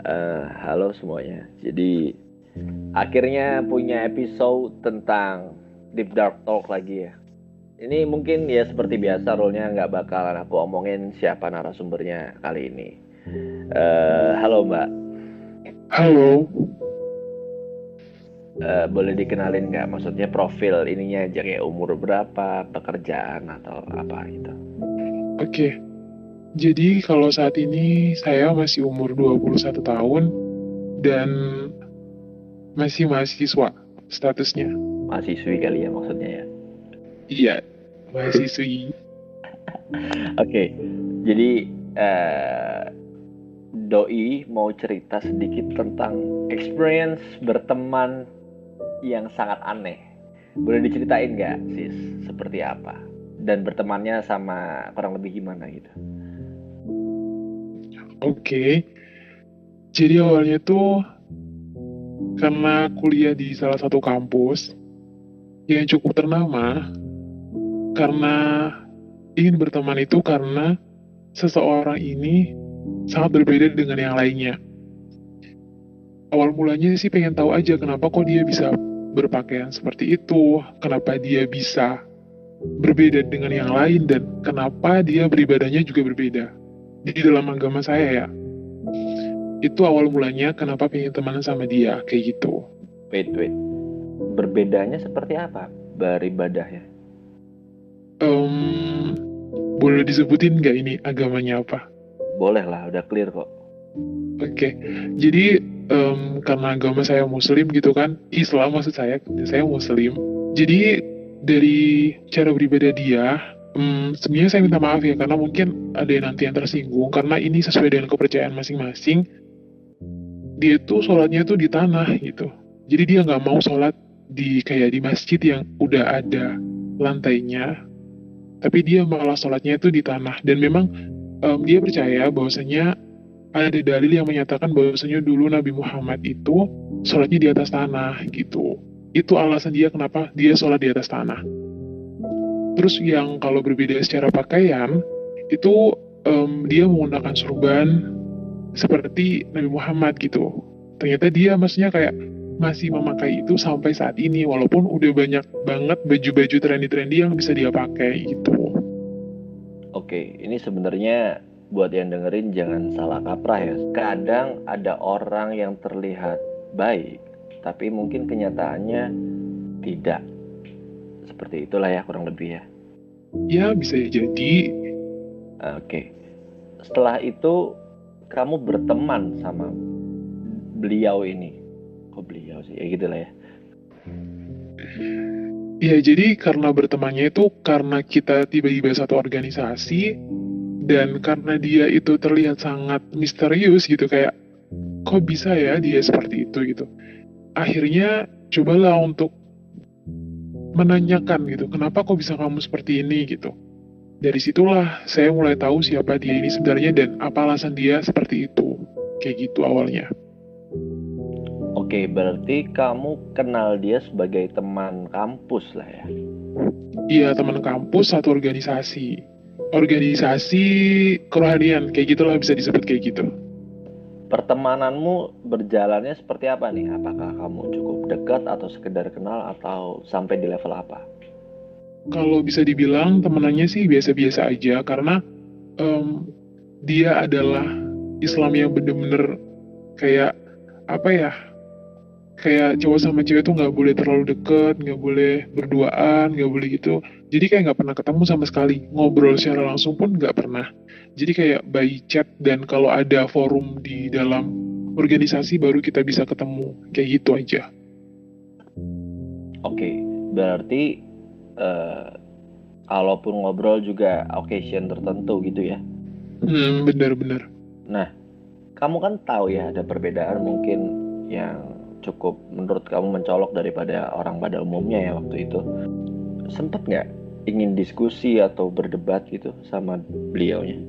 Uh, halo semuanya. Jadi akhirnya punya episode tentang Deep Dark Talk lagi ya. Ini mungkin ya seperti biasa role-nya nggak bakalan aku omongin siapa narasumbernya kali ini. Uh, halo Mbak. Halo. Uh, boleh dikenalin nggak? Maksudnya profil ininya aja kayak umur berapa, pekerjaan atau apa gitu. Oke. Okay. Jadi kalau saat ini saya masih umur 21 tahun dan masih mahasiswa statusnya. Mahasiswi kali ya maksudnya ya? Iya, mahasiswi. Oke, okay. jadi uh, Doi mau cerita sedikit tentang experience berteman yang sangat aneh. Boleh diceritain nggak, sis? Seperti apa? Dan bertemannya sama kurang lebih gimana gitu? Oke. Jadi awalnya tuh karena kuliah di salah satu kampus yang cukup ternama karena ingin berteman itu karena seseorang ini sangat berbeda dengan yang lainnya. Awal mulanya sih pengen tahu aja kenapa kok dia bisa berpakaian seperti itu, kenapa dia bisa berbeda dengan yang lain, dan kenapa dia beribadahnya juga berbeda di dalam agama saya ya itu awal mulanya kenapa pengen temenan sama dia kayak gitu. Wait wait. Berbedanya seperti apa beribadahnya? Um, boleh disebutin nggak ini agamanya apa? Boleh lah udah clear kok. Oke okay. jadi um, karena agama saya muslim gitu kan Islam maksud saya saya muslim. Jadi dari cara beribadah dia Hmm, sebenarnya saya minta maaf ya karena mungkin ada yang nanti yang tersinggung karena ini sesuai dengan kepercayaan masing-masing. Dia tuh sholatnya tuh di tanah gitu. Jadi dia nggak mau sholat di kayak di masjid yang udah ada lantainya, tapi dia malah sholatnya itu di tanah. Dan memang um, dia percaya bahwasanya ada dalil yang menyatakan bahwasanya dulu Nabi Muhammad itu sholatnya di atas tanah gitu. Itu alasan dia kenapa dia sholat di atas tanah. Terus yang kalau berbeda secara pakaian, itu um, dia menggunakan surban seperti Nabi Muhammad gitu. Ternyata dia maksudnya kayak masih memakai itu sampai saat ini walaupun udah banyak banget baju-baju trendy-trendy yang bisa dia pakai gitu. Oke, ini sebenarnya buat yang dengerin jangan salah kaprah ya. Kadang ada orang yang terlihat baik, tapi mungkin kenyataannya tidak. Seperti itulah ya kurang lebih ya. Ya, bisa jadi. Oke. Okay. Setelah itu kamu berteman sama beliau ini. Kok beliau sih? Ya gitu lah ya. Ya, jadi karena bertemannya itu karena kita tiba-tiba satu organisasi dan karena dia itu terlihat sangat misterius gitu kayak kok bisa ya dia seperti itu gitu. Akhirnya cobalah untuk menanyakan gitu, kenapa kok bisa kamu seperti ini gitu. Dari situlah saya mulai tahu siapa dia ini sebenarnya dan apa alasan dia seperti itu. Kayak gitu awalnya. Oke, berarti kamu kenal dia sebagai teman kampus lah ya? Iya, teman kampus satu organisasi. Organisasi kerohanian, kayak gitulah bisa disebut kayak gitu pertemananmu berjalannya seperti apa nih? Apakah kamu cukup dekat atau sekedar kenal atau sampai di level apa? Kalau bisa dibilang temenannya sih biasa-biasa aja karena um, dia adalah Islam yang bener-bener kayak apa ya kayak cowok sama cewek tuh nggak boleh terlalu deket, nggak boleh berduaan, nggak boleh gitu. Jadi kayak nggak pernah ketemu sama sekali, ngobrol secara langsung pun nggak pernah. Jadi kayak by chat dan kalau ada forum di dalam organisasi baru kita bisa ketemu, kayak gitu aja. Oke, berarti uh, kalaupun ngobrol juga occasion tertentu gitu ya? Hmm, benar-benar. Nah, kamu kan tahu ya ada perbedaan mungkin yang cukup menurut kamu mencolok daripada orang pada umumnya ya waktu itu? Sempet nggak ingin diskusi atau berdebat gitu sama beliaunya?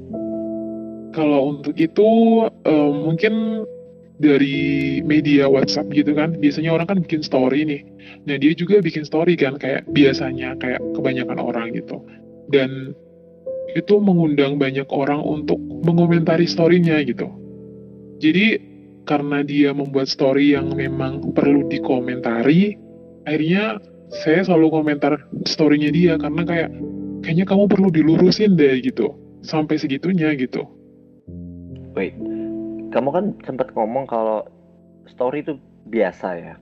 Kalau untuk itu um, mungkin dari media WhatsApp gitu kan biasanya orang kan bikin story nih. Nah dia juga bikin story kan kayak biasanya kayak kebanyakan orang gitu. Dan itu mengundang banyak orang untuk mengomentari storynya gitu. Jadi karena dia membuat story yang memang perlu dikomentari, akhirnya saya selalu komentar storynya dia karena kayak kayaknya kamu perlu dilurusin deh gitu sampai segitunya gitu. Wait, kamu kan sempat ngomong kalau story itu biasa ya.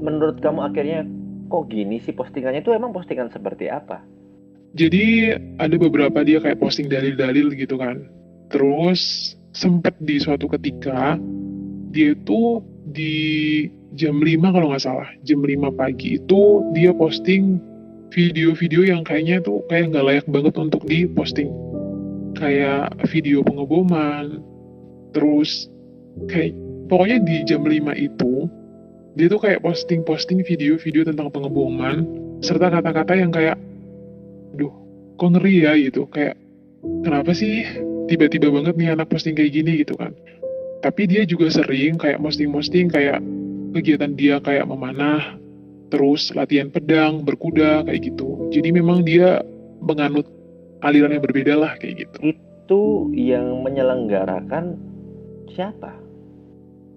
Menurut kamu akhirnya kok gini sih postingannya itu emang postingan seperti apa? Jadi ada beberapa dia kayak posting dalil-dalil gitu kan. Terus sempat di suatu ketika dia itu di jam 5 kalau nggak salah, jam 5 pagi itu dia posting video-video yang kayaknya tuh kayak nggak layak banget untuk diposting. Kayak video pengeboman, terus kayak pokoknya di jam 5 itu dia tuh kayak posting-posting video-video tentang pengeboman serta kata-kata yang kayak duh kok ngeri ya gitu. Kayak kenapa sih tiba-tiba banget nih anak posting kayak gini gitu kan tapi dia juga sering kayak posting-posting kayak kegiatan dia kayak memanah terus latihan pedang berkuda kayak gitu. Jadi memang dia menganut aliran yang berbeda lah kayak gitu. Itu yang menyelenggarakan siapa?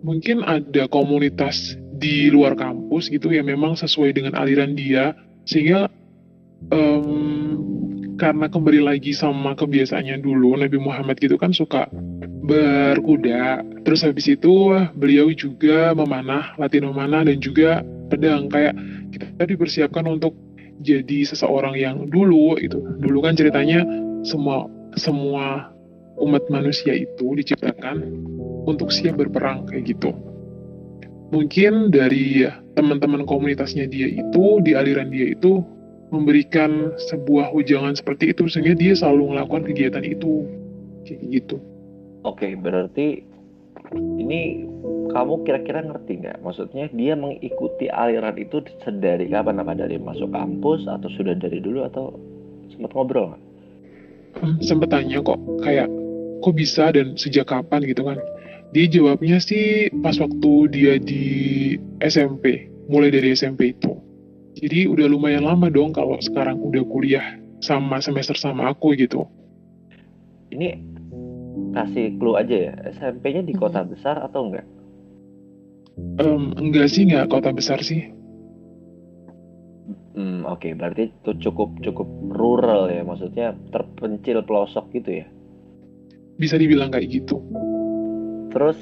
Mungkin ada komunitas di luar kampus gitu yang memang sesuai dengan aliran dia sehingga um, karena kembali lagi sama kebiasaannya dulu Nabi Muhammad gitu kan suka berkuda. Terus habis itu beliau juga memanah latihan memanah dan juga pedang. Kayak kita dipersiapkan untuk jadi seseorang yang dulu itu dulu kan ceritanya semua semua umat manusia itu diciptakan untuk siap berperang kayak gitu. Mungkin dari teman-teman komunitasnya dia itu di aliran dia itu memberikan sebuah ujangan seperti itu sehingga dia selalu melakukan kegiatan itu. Kayak gitu. Oke, berarti ini kamu kira-kira ngerti nggak? Maksudnya dia mengikuti aliran itu sedari kapan? Apa dari masuk kampus atau sudah dari dulu atau sempat ngobrol nggak? Sempat tanya kok, kayak kok bisa dan sejak kapan gitu kan? Dia jawabnya sih pas waktu dia di SMP, mulai dari SMP itu jadi udah lumayan lama dong kalau sekarang udah kuliah sama semester sama aku gitu. Ini kasih clue aja ya, SMP-nya di kota hmm. besar atau enggak? Um, enggak sih, enggak kota besar sih. Hmm, oke, okay. berarti itu cukup cukup rural ya, maksudnya terpencil pelosok gitu ya? Bisa dibilang kayak gitu. Terus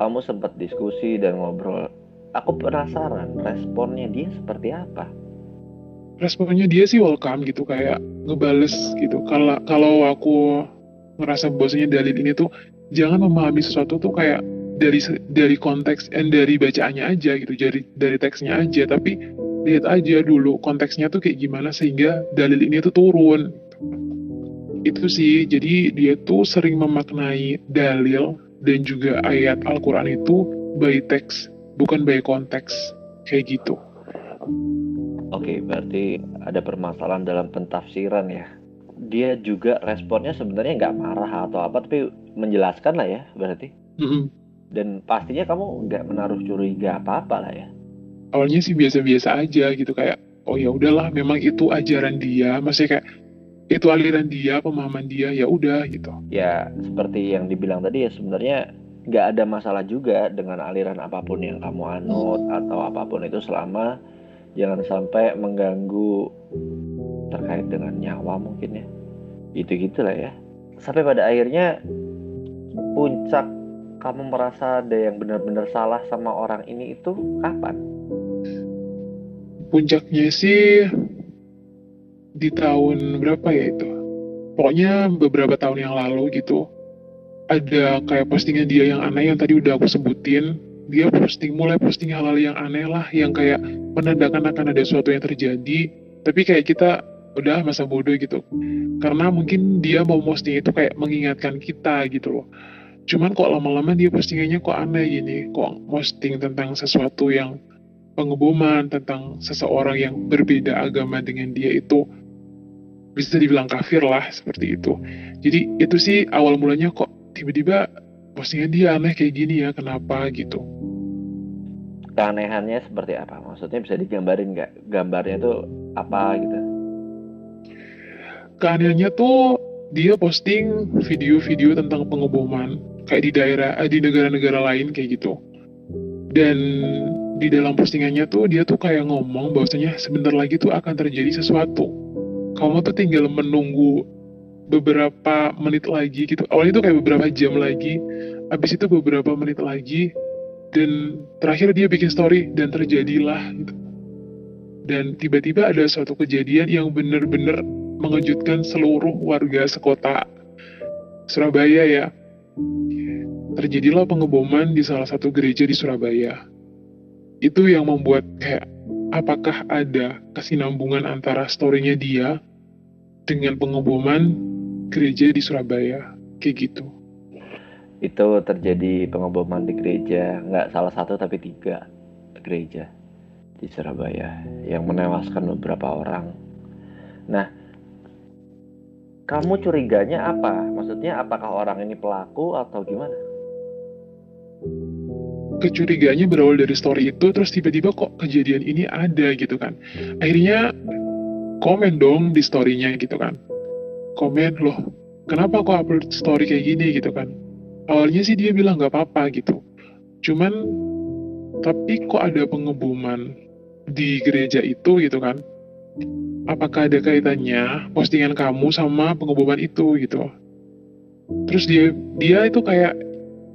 kamu sempat diskusi dan ngobrol aku penasaran responnya dia seperti apa responnya dia sih welcome gitu kayak ngebales gitu kalau kalau aku ngerasa bahwasanya dalil ini tuh jangan memahami sesuatu tuh kayak dari dari konteks dan dari bacaannya aja gitu dari dari teksnya aja tapi lihat aja dulu konteksnya tuh kayak gimana sehingga dalil ini tuh turun itu sih jadi dia tuh sering memaknai dalil dan juga ayat Al-Quran itu by teks bukan by konteks kayak gitu. Oke, berarti ada permasalahan dalam pentafsiran ya. Dia juga responnya sebenarnya nggak marah atau apa, tapi menjelaskan lah ya berarti. Mm -hmm. Dan pastinya kamu nggak menaruh curiga apa-apa lah ya. Awalnya sih biasa-biasa aja gitu kayak, oh ya udahlah, memang itu ajaran dia, masih kayak itu aliran dia, pemahaman dia, ya udah gitu. Ya seperti yang dibilang tadi ya sebenarnya nggak ada masalah juga dengan aliran apa pun yang kamu anut atau apa pun itu selama jangan sampai mengganggu terkait dengan nyawa mungkin ya. Gitu gitulah ya. Sampai pada akhirnya puncak kamu merasa ada yang benar-benar salah sama orang ini itu kapan? Puncaknya sih di tahun berapa ya itu? Pokoknya beberapa tahun yang lalu gitu. Ada kayak postingan dia yang aneh yang tadi udah aku sebutin. Dia posting mulai posting hal-hal yang aneh lah yang kayak menandakan akan ada sesuatu yang terjadi. Tapi kayak kita udah masa bodoh gitu. Karena mungkin dia mau posting itu kayak mengingatkan kita gitu loh. Cuman kok lama-lama dia postingannya kok aneh gini kok posting tentang sesuatu yang pengeboman tentang seseorang yang berbeda agama dengan dia itu bisa dibilang kafir lah seperti itu. Jadi itu sih awal mulanya kok tiba-tiba postingan dia aneh kayak gini ya kenapa gitu? Keanehannya seperti apa? Maksudnya bisa digambarin nggak? Gambarnya tuh apa gitu keanehannya tuh dia posting video-video tentang pengeboman kayak di daerah eh, di negara-negara lain kayak gitu. Dan di dalam postingannya tuh dia tuh kayak ngomong bahwasanya sebentar lagi tuh akan terjadi sesuatu. Kamu tuh tinggal menunggu beberapa menit lagi gitu. Awalnya tuh kayak beberapa jam lagi habis itu beberapa menit lagi dan terakhir dia bikin story dan terjadilah gitu. Dan tiba-tiba ada suatu kejadian yang benar-benar mengejutkan seluruh warga sekota Surabaya ya. Terjadilah pengeboman di salah satu gereja di Surabaya. Itu yang membuat kayak apakah ada kesinambungan antara storynya dia dengan pengeboman gereja di Surabaya kayak gitu. Itu terjadi pengeboman di gereja, nggak salah satu tapi tiga gereja di Surabaya yang menewaskan beberapa orang. Nah, kamu curiganya apa? Maksudnya apakah orang ini pelaku atau gimana? Kecuriganya berawal dari story itu, terus tiba-tiba kok kejadian ini ada gitu kan. Akhirnya komen dong di storynya gitu kan. Komen loh, kenapa kok upload story kayak gini gitu kan. Awalnya sih dia bilang gak apa-apa gitu. Cuman, tapi kok ada pengeboman di gereja itu gitu kan apakah ada kaitannya postingan kamu sama pengeboman itu gitu? Terus dia dia itu kayak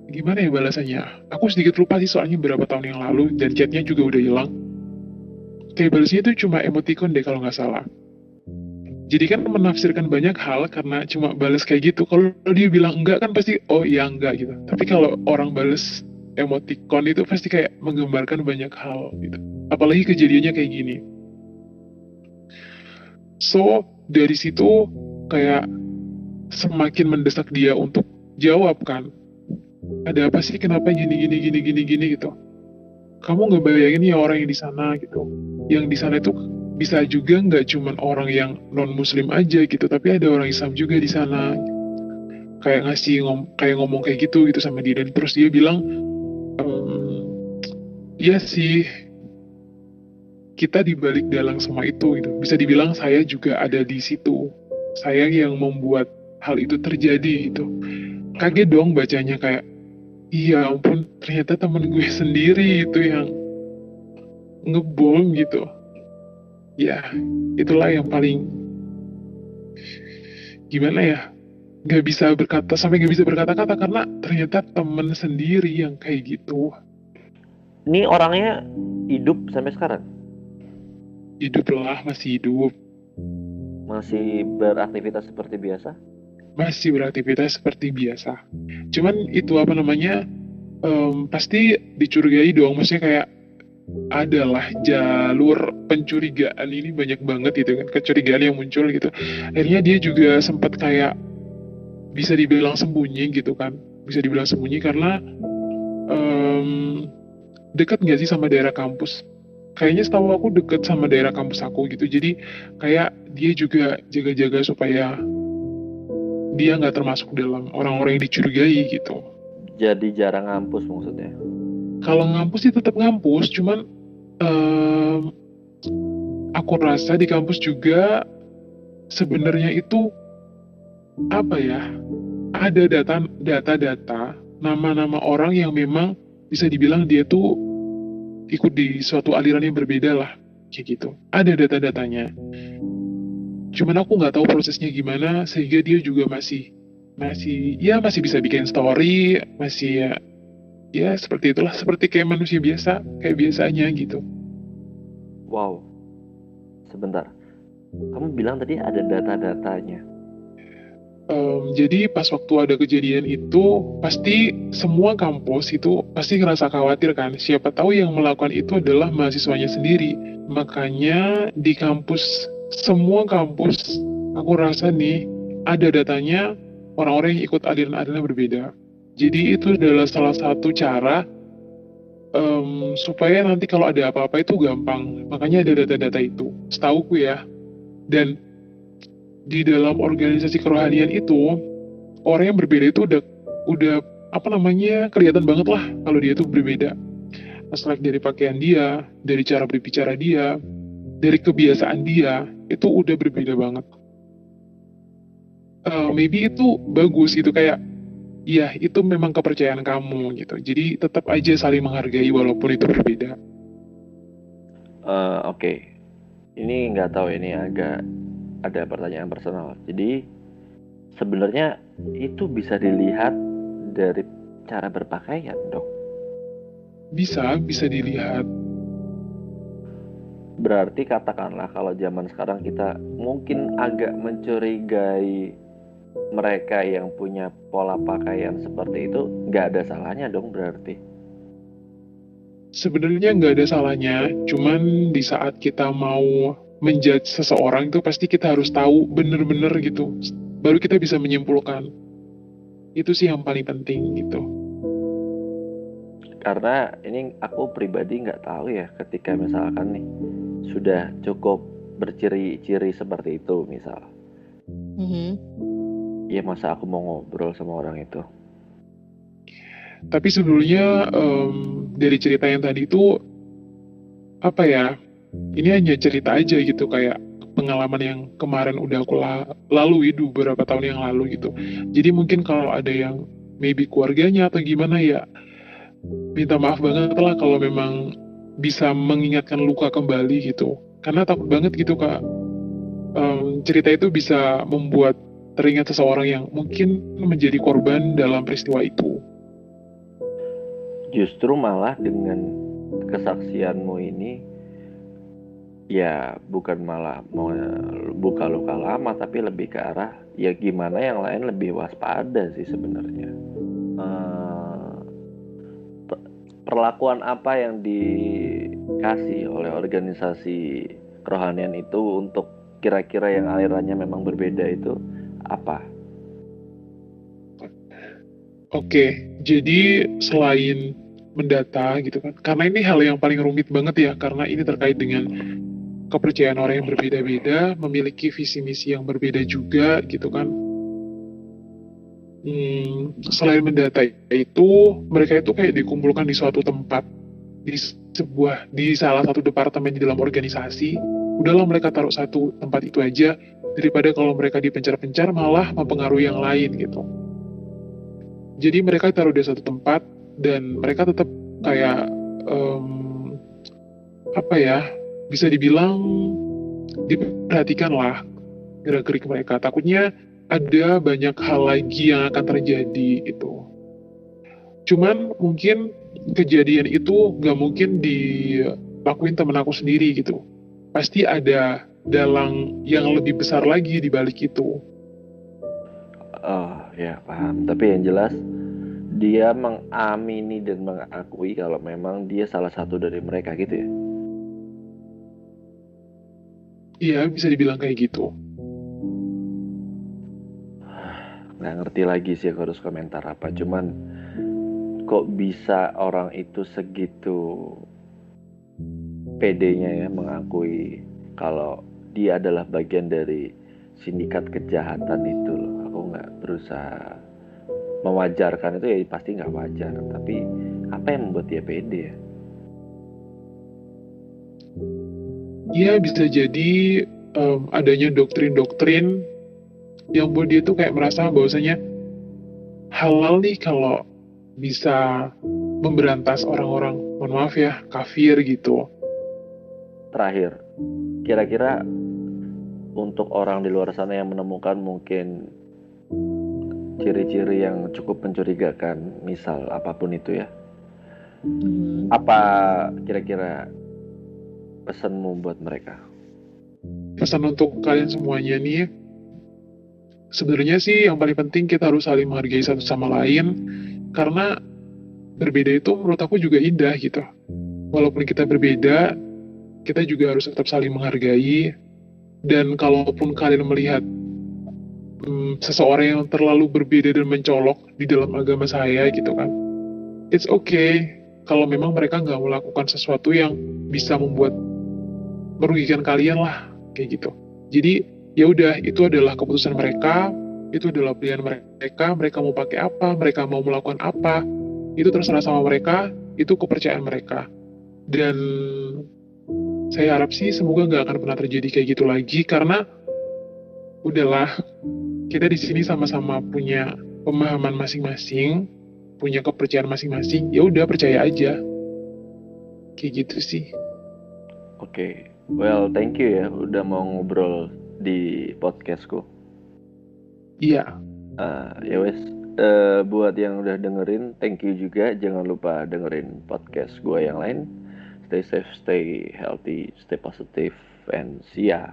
gimana ya balasannya? Aku sedikit lupa sih soalnya berapa tahun yang lalu dan chatnya juga udah hilang. Kayak balasnya itu cuma emoticon deh kalau nggak salah. Jadi kan menafsirkan banyak hal karena cuma balas kayak gitu. Kalau dia bilang enggak kan pasti oh iya enggak gitu. Tapi kalau orang balas emoticon itu pasti kayak menggambarkan banyak hal gitu. Apalagi kejadiannya kayak gini so dari situ kayak semakin mendesak dia untuk jawab kan. Ada apa sih? Kenapa gini gini gini gini gini gitu. Kamu nggak bayangin ya orang yang di sana gitu. Yang di sana itu bisa juga nggak cuman orang yang non muslim aja gitu tapi ada orang Islam juga di sana. Kayak ngasih ngom kayak ngomong kayak gitu gitu sama dia. Dan terus dia bilang ehm, iya sih kita dibalik dalam semua itu gitu. Bisa dibilang saya juga ada di situ. Saya yang membuat hal itu terjadi itu. Kaget dong bacanya kayak iya ampun ternyata temen gue sendiri itu yang ngebom gitu. Ya, itulah yang paling gimana ya Gak bisa berkata sampai gak bisa berkata-kata karena ternyata temen sendiri yang kayak gitu ini orangnya hidup sampai sekarang hidup lah masih hidup. Masih beraktivitas seperti biasa? Masih beraktivitas seperti biasa. Cuman itu apa namanya um, pasti dicurigai dong. Maksudnya kayak adalah jalur pencurigaan ini banyak banget gitu kan. Kecurigaan yang muncul gitu. Akhirnya dia juga sempat kayak bisa dibilang sembunyi gitu kan. Bisa dibilang sembunyi karena um, dekat nggak sih sama daerah kampus kayaknya setahu aku deket sama daerah kampus aku gitu. Jadi kayak dia juga jaga-jaga supaya dia nggak termasuk dalam orang-orang yang dicurigai gitu. Jadi jarang ngampus maksudnya? Kalau ngampus sih tetap ngampus cuman um, aku rasa di kampus juga sebenarnya itu apa ya ada data data-data nama-nama orang yang memang bisa dibilang dia tuh ikut di suatu aliran yang berbeda lah kayak gitu. Ada data-datanya. Cuman aku nggak tahu prosesnya gimana sehingga dia juga masih masih ya masih bisa bikin story masih ya ya seperti itulah seperti kayak manusia biasa kayak biasanya gitu. Wow. Sebentar. Kamu bilang tadi ada data-datanya um, jadi pas waktu ada kejadian itu pasti semua kampus itu pasti ngerasa khawatir kan. Siapa tahu yang melakukan itu adalah mahasiswanya sendiri. Makanya di kampus semua kampus aku rasa nih ada datanya orang-orang yang ikut aliran-aliran berbeda. Jadi itu adalah salah satu cara um, supaya nanti kalau ada apa-apa itu gampang. Makanya ada data-data itu. Setauku ya. Dan di dalam organisasi kerohanian itu orang yang berbeda itu udah udah apa namanya kelihatan banget lah kalau dia itu berbeda aspek dari pakaian dia dari cara berbicara dia dari kebiasaan dia itu udah berbeda banget uh, maybe itu bagus gitu kayak ya itu memang kepercayaan kamu gitu. Jadi tetap aja saling menghargai walaupun itu berbeda. Uh, Oke, okay. ini nggak tahu ini agak ada pertanyaan personal. Jadi sebenarnya itu bisa dilihat dari cara berpakaian, dok. Bisa, bisa dilihat. Berarti katakanlah kalau zaman sekarang kita mungkin agak mencurigai mereka yang punya pola pakaian seperti itu nggak ada salahnya dong berarti sebenarnya nggak ada salahnya cuman di saat kita mau menjudge seseorang itu pasti kita harus tahu bener-bener gitu. Baru kita bisa menyimpulkan itu sih yang paling penting gitu. Karena ini aku pribadi nggak tahu ya ketika misalkan nih sudah cukup berciri-ciri seperti itu misal. Mm -hmm ya masa aku mau ngobrol sama orang itu? Tapi sebelumnya um, dari cerita yang tadi itu apa ya ini hanya cerita aja gitu kayak pengalaman yang kemarin udah aku lalui beberapa tahun yang lalu gitu. Jadi mungkin kalau ada yang maybe keluarganya atau gimana ya minta maaf banget lah kalau memang bisa mengingatkan luka kembali gitu. Karena takut banget gitu kak. Um, cerita itu bisa membuat teringat seseorang yang mungkin menjadi korban dalam peristiwa itu. Justru malah dengan kesaksianmu ini ya bukan malah mau buka luka lama tapi lebih ke arah ya gimana yang lain lebih waspada sih sebenarnya. Uh, perlakuan apa yang dikasih oleh organisasi kerohanian itu untuk kira-kira yang alirannya memang berbeda itu apa? Oke, jadi selain mendata gitu kan, karena ini hal yang paling rumit banget ya, karena ini terkait dengan kepercayaan orang yang berbeda-beda, memiliki visi misi yang berbeda juga gitu kan. Hmm, selain mendata itu, mereka itu kayak dikumpulkan di suatu tempat, di sebuah, di salah satu departemen di dalam organisasi. Udahlah mereka taruh satu tempat itu aja, daripada kalau mereka dipencar-pencar malah mempengaruhi yang lain gitu. Jadi mereka taruh di satu tempat dan mereka tetap kayak um, apa ya bisa dibilang diperhatikan lah gerak-gerik mereka. Takutnya ada banyak hal lagi yang akan terjadi itu. Cuman mungkin kejadian itu gak mungkin dilakuin temen aku sendiri gitu. Pasti ada dalang yang lebih besar lagi di balik itu. Oh ya paham. Tapi yang jelas dia mengamini dan mengakui kalau memang dia salah satu dari mereka gitu ya. Iya bisa dibilang kayak gitu. Nggak ngerti lagi sih harus komentar apa. Cuman kok bisa orang itu segitu pedenya ya mengakui kalau dia adalah bagian dari sindikat kejahatan itu loh aku nggak berusaha mewajarkan itu ya pasti nggak wajar tapi apa yang membuat dia pede ya Iya bisa jadi um, adanya doktrin-doktrin yang buat dia tuh kayak merasa bahwasanya halal nih kalau bisa memberantas orang-orang mohon maaf ya kafir gitu terakhir kira-kira untuk orang di luar sana yang menemukan mungkin ciri-ciri yang cukup mencurigakan, misal apa pun itu ya. Hmm. Apa kira-kira pesanmu buat mereka? Pesan untuk kalian semuanya nih, sebenarnya sih yang paling penting kita harus saling menghargai satu sama lain, karena berbeda itu menurut aku juga indah gitu. Walaupun kita berbeda, kita juga harus tetap saling menghargai dan kalaupun kalian melihat hmm, seseorang yang terlalu berbeda dan mencolok di dalam agama saya gitu kan it's okay kalau memang mereka nggak melakukan sesuatu yang bisa membuat merugikan kalian lah kayak gitu jadi ya udah itu adalah keputusan mereka itu adalah pilihan mereka mereka mau pakai apa mereka mau melakukan apa itu terserah sama mereka itu kepercayaan mereka dan saya harap sih semoga nggak akan pernah terjadi kayak gitu lagi karena udahlah kita di sini sama-sama punya pemahaman masing-masing, punya kepercayaan masing-masing, ya udah percaya aja. Kayak gitu sih. Oke. Well thank you ya udah mau ngobrol di podcastku. Iya. Uh, ya wes, uh, buat yang udah dengerin, thank you juga. Jangan lupa dengerin podcast gue yang lain. Stay safe, stay healthy, stay positive, and see ya.